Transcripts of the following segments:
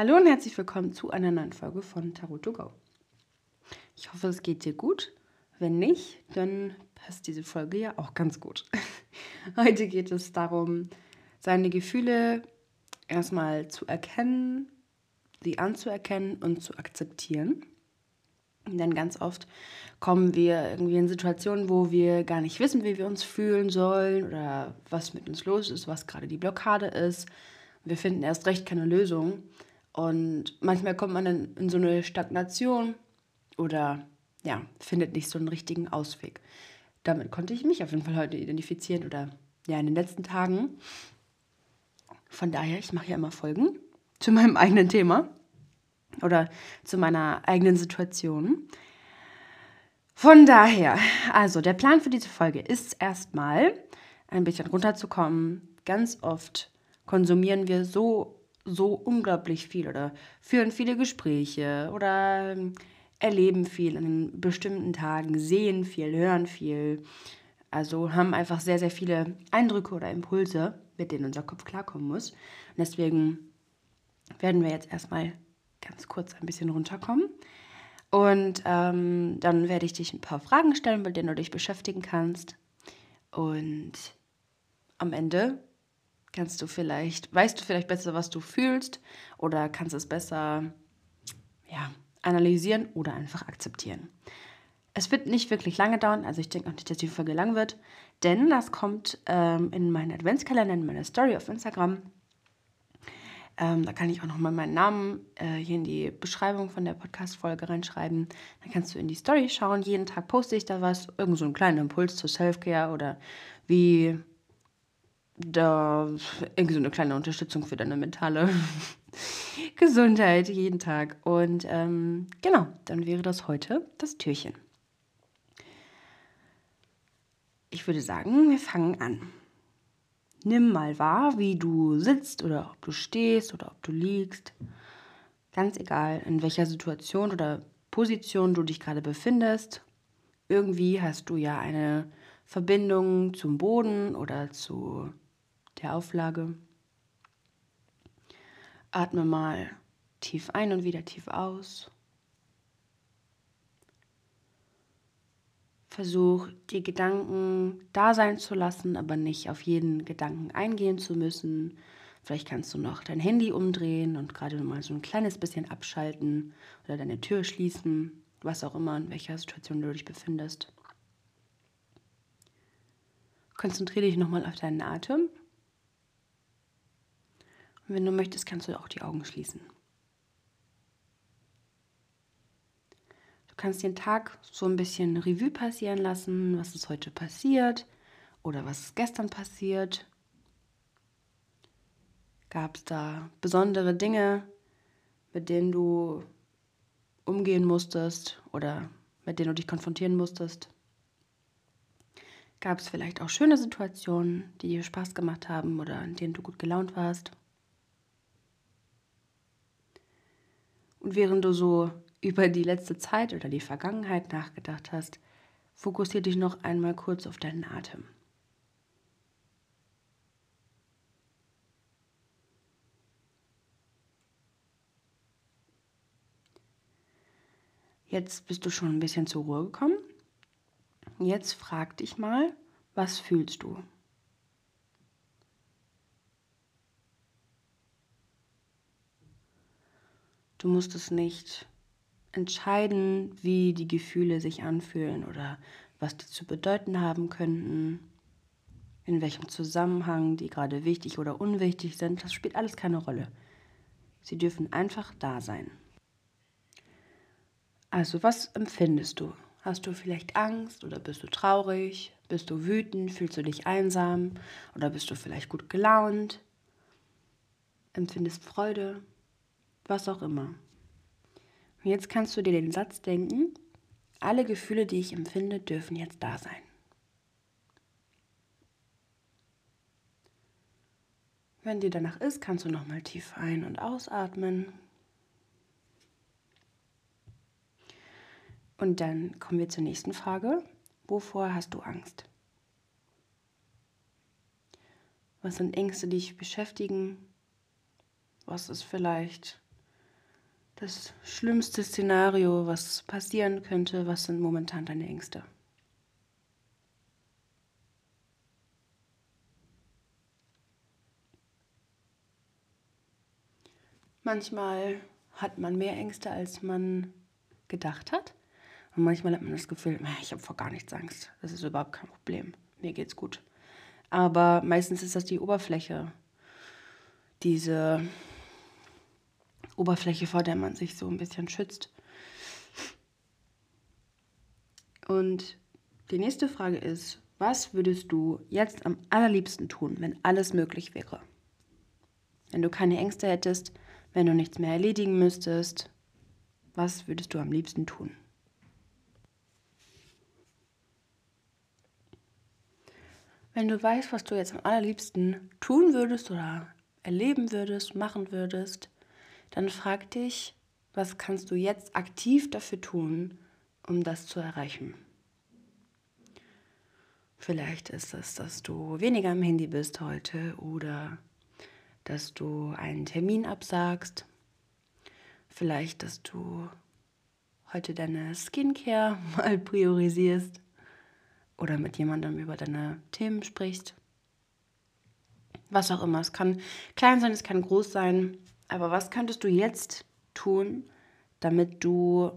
Hallo und herzlich willkommen zu einer neuen Folge von Tarot to Go. Ich hoffe, es geht dir gut. Wenn nicht, dann passt diese Folge ja auch ganz gut. Heute geht es darum, seine Gefühle erstmal zu erkennen, sie anzuerkennen und zu akzeptieren. Denn ganz oft kommen wir irgendwie in Situationen, wo wir gar nicht wissen, wie wir uns fühlen sollen oder was mit uns los ist, was gerade die Blockade ist. Wir finden erst recht keine Lösung. Und manchmal kommt man dann in so eine Stagnation oder ja, findet nicht so einen richtigen Ausweg. Damit konnte ich mich auf jeden Fall heute identifizieren oder ja, in den letzten Tagen. Von daher, ich mache ja immer Folgen zu meinem eigenen Thema oder zu meiner eigenen Situation. Von daher, also der Plan für diese Folge ist erstmal ein bisschen runterzukommen. Ganz oft konsumieren wir so, so unglaublich viel oder führen viele Gespräche oder ähm, erleben viel an bestimmten Tagen, sehen viel, hören viel. Also haben einfach sehr, sehr viele Eindrücke oder Impulse, mit denen unser Kopf klarkommen muss. Und deswegen werden wir jetzt erstmal ganz kurz ein bisschen runterkommen. Und ähm, dann werde ich dich ein paar Fragen stellen, mit denen du dich beschäftigen kannst. Und am Ende kannst du vielleicht, weißt du vielleicht besser, was du fühlst oder kannst es besser, ja, analysieren oder einfach akzeptieren. Es wird nicht wirklich lange dauern, also ich denke auch nicht, dass die Folge lang wird, denn das kommt ähm, in meinen Adventskalender, in meiner Story auf Instagram. Ähm, da kann ich auch nochmal meinen Namen äh, hier in die Beschreibung von der Podcast-Folge reinschreiben. Dann kannst du in die Story schauen. Jeden Tag poste ich da was, irgend so einen kleinen Impuls zur Self-Care oder wie da irgendwie so eine kleine Unterstützung für deine mentale Gesundheit jeden Tag. Und ähm, genau, dann wäre das heute das Türchen. Ich würde sagen, wir fangen an. Nimm mal wahr, wie du sitzt oder ob du stehst oder ob du liegst. Ganz egal, in welcher Situation oder Position du dich gerade befindest. Irgendwie hast du ja eine Verbindung zum Boden oder zu der Auflage. Atme mal tief ein und wieder tief aus. Versuch, die Gedanken da sein zu lassen, aber nicht auf jeden Gedanken eingehen zu müssen. Vielleicht kannst du noch dein Handy umdrehen und gerade mal so ein kleines bisschen abschalten oder deine Tür schließen, was auch immer, in welcher Situation du dich befindest. Konzentriere dich nochmal auf deinen Atem und wenn du möchtest, kannst du auch die Augen schließen. Du kannst den Tag so ein bisschen Revue passieren lassen, was ist heute passiert oder was ist gestern passiert. Gab es da besondere Dinge, mit denen du umgehen musstest oder mit denen du dich konfrontieren musstest? Gab es vielleicht auch schöne Situationen, die dir Spaß gemacht haben oder in denen du gut gelaunt warst? Während du so über die letzte Zeit oder die Vergangenheit nachgedacht hast, fokussiere dich noch einmal kurz auf deinen Atem. Jetzt bist du schon ein bisschen zur Ruhe gekommen. Jetzt frag dich mal, was fühlst du? Du musst es nicht entscheiden, wie die Gefühle sich anfühlen oder was die zu bedeuten haben könnten, in welchem Zusammenhang die gerade wichtig oder unwichtig sind. Das spielt alles keine Rolle. Sie dürfen einfach da sein. Also, was empfindest du? Hast du vielleicht Angst oder bist du traurig? Bist du wütend? Fühlst du dich einsam? Oder bist du vielleicht gut gelaunt? Empfindest Freude? Was auch immer. Und jetzt kannst du dir den Satz denken, alle Gefühle, die ich empfinde, dürfen jetzt da sein. Wenn dir danach ist, kannst du nochmal tief ein- und ausatmen. Und dann kommen wir zur nächsten Frage. Wovor hast du Angst? Was sind Ängste, die dich beschäftigen? Was ist vielleicht das schlimmste Szenario, was passieren könnte? Was sind momentan deine Ängste? Manchmal hat man mehr Ängste, als man gedacht hat. Und manchmal hat man das Gefühl, ich habe vor gar nichts Angst. Das ist überhaupt kein Problem. Mir geht's gut. Aber meistens ist das die Oberfläche. Diese Oberfläche, vor der man sich so ein bisschen schützt. Und die nächste Frage ist, was würdest du jetzt am allerliebsten tun, wenn alles möglich wäre? Wenn du keine Ängste hättest, wenn du nichts mehr erledigen müsstest, was würdest du am liebsten tun? Wenn du weißt, was du jetzt am allerliebsten tun würdest oder erleben würdest, machen würdest, dann frag dich, was kannst du jetzt aktiv dafür tun, um das zu erreichen? Vielleicht ist es, dass du weniger am Handy bist heute oder dass du einen Termin absagst. Vielleicht, dass du heute deine Skincare mal priorisierst oder mit jemandem über deine Themen sprichst. Was auch immer. Es kann klein sein, es kann groß sein. Aber was könntest du jetzt tun, damit du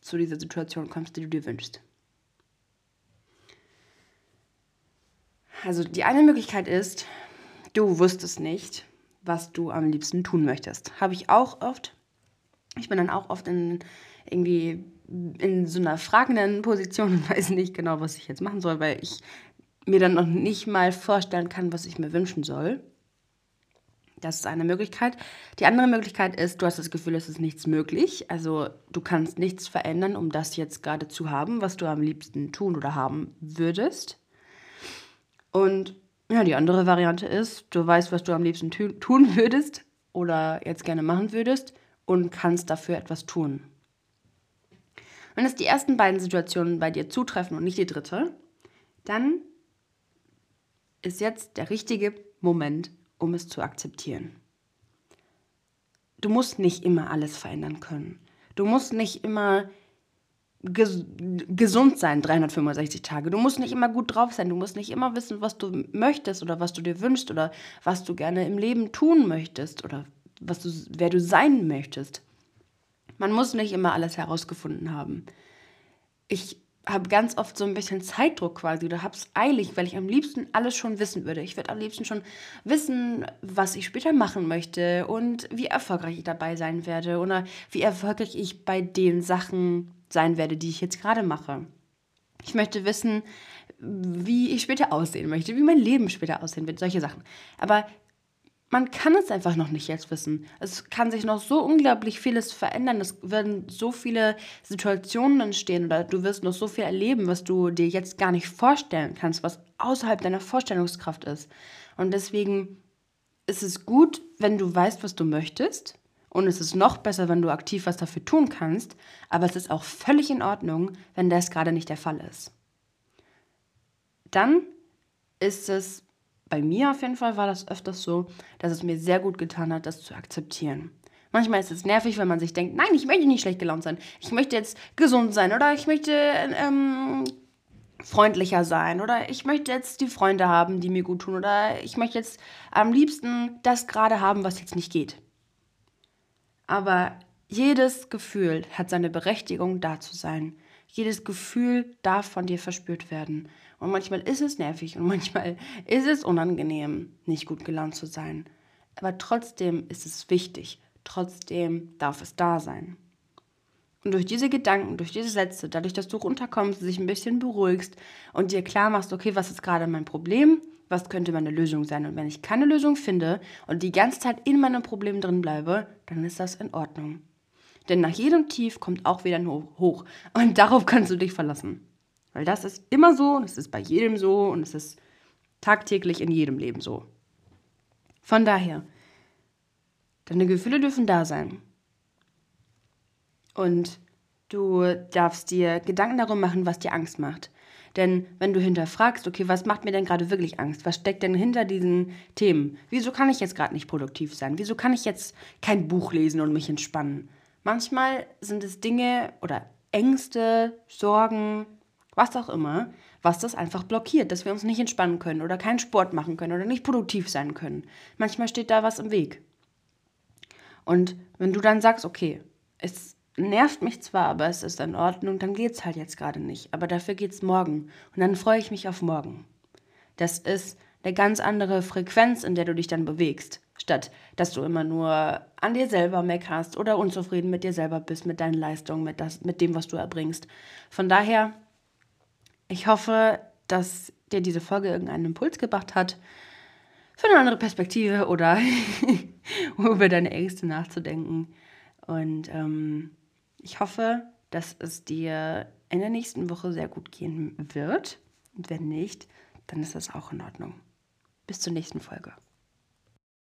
zu dieser Situation kommst, die du dir wünschst? Also die eine Möglichkeit ist, du wusstest nicht, was du am liebsten tun möchtest. Habe ich auch oft. Ich bin dann auch oft in irgendwie in so einer fragenden Position und weiß nicht genau, was ich jetzt machen soll, weil ich mir dann noch nicht mal vorstellen kann, was ich mir wünschen soll. Das ist eine Möglichkeit. Die andere Möglichkeit ist, du hast das Gefühl, es ist nichts möglich. Also du kannst nichts verändern, um das jetzt gerade zu haben, was du am liebsten tun oder haben würdest. Und ja, die andere Variante ist, du weißt, was du am liebsten tun würdest oder jetzt gerne machen würdest und kannst dafür etwas tun. Wenn es die ersten beiden Situationen bei dir zutreffen und nicht die dritte, dann ist jetzt der richtige Moment, um es zu akzeptieren. Du musst nicht immer alles verändern können. Du musst nicht immer ges gesund sein, 365 Tage. Du musst nicht immer gut drauf sein. Du musst nicht immer wissen, was du möchtest oder was du dir wünschst oder was du gerne im Leben tun möchtest oder was du, wer du sein möchtest. Man muss nicht immer alles herausgefunden haben. Ich habe ganz oft so ein bisschen Zeitdruck quasi oder habe es eilig, weil ich am liebsten alles schon wissen würde. Ich würde am liebsten schon wissen, was ich später machen möchte und wie erfolgreich ich dabei sein werde oder wie erfolgreich ich bei den Sachen sein werde, die ich jetzt gerade mache. Ich möchte wissen, wie ich später aussehen möchte, wie mein Leben später aussehen wird, solche Sachen. Aber man kann es einfach noch nicht jetzt wissen. Es kann sich noch so unglaublich vieles verändern. Es werden so viele Situationen entstehen oder du wirst noch so viel erleben, was du dir jetzt gar nicht vorstellen kannst, was außerhalb deiner Vorstellungskraft ist. Und deswegen ist es gut, wenn du weißt, was du möchtest. Und es ist noch besser, wenn du aktiv was dafür tun kannst. Aber es ist auch völlig in Ordnung, wenn das gerade nicht der Fall ist. Dann ist es bei mir auf jeden Fall war das öfters so, dass es mir sehr gut getan hat, das zu akzeptieren. Manchmal ist es nervig, wenn man sich denkt, nein, ich möchte nicht schlecht gelaunt sein. Ich möchte jetzt gesund sein oder ich möchte ähm, freundlicher sein oder ich möchte jetzt die Freunde haben, die mir gut tun oder ich möchte jetzt am liebsten das gerade haben, was jetzt nicht geht. Aber jedes Gefühl hat seine Berechtigung, da zu sein. Jedes Gefühl darf von dir verspürt werden. Und manchmal ist es nervig und manchmal ist es unangenehm, nicht gut gelaunt zu sein. Aber trotzdem ist es wichtig. Trotzdem darf es da sein. Und durch diese Gedanken, durch diese Sätze, dadurch, dass du runterkommst, dich ein bisschen beruhigst und dir klar machst, okay, was ist gerade mein Problem? Was könnte meine Lösung sein? Und wenn ich keine Lösung finde und die ganze Zeit in meinem Problem drin bleibe, dann ist das in Ordnung. Denn nach jedem Tief kommt auch wieder ein Hoch. Und darauf kannst du dich verlassen. Weil das ist immer so und es ist bei jedem so und es ist tagtäglich in jedem Leben so. Von daher, deine Gefühle dürfen da sein. Und du darfst dir Gedanken darum machen, was dir Angst macht. Denn wenn du hinterfragst, okay, was macht mir denn gerade wirklich Angst? Was steckt denn hinter diesen Themen? Wieso kann ich jetzt gerade nicht produktiv sein? Wieso kann ich jetzt kein Buch lesen und mich entspannen? Manchmal sind es Dinge oder Ängste, Sorgen, was auch immer, was das einfach blockiert, dass wir uns nicht entspannen können oder keinen Sport machen können oder nicht produktiv sein können. Manchmal steht da was im Weg. Und wenn du dann sagst, okay, es nervt mich zwar, aber es ist in Ordnung, dann geht es halt jetzt gerade nicht. Aber dafür geht es morgen. Und dann freue ich mich auf morgen. Das ist eine ganz andere Frequenz, in der du dich dann bewegst. Statt dass du immer nur an dir selber meckerst oder unzufrieden mit dir selber bist, mit deinen Leistungen, mit, das, mit dem, was du erbringst. Von daher, ich hoffe, dass dir diese Folge irgendeinen Impuls gebracht hat, für eine andere Perspektive oder über deine Ängste nachzudenken. Und ähm, ich hoffe, dass es dir in der nächsten Woche sehr gut gehen wird. Und wenn nicht, dann ist das auch in Ordnung. Bis zur nächsten Folge.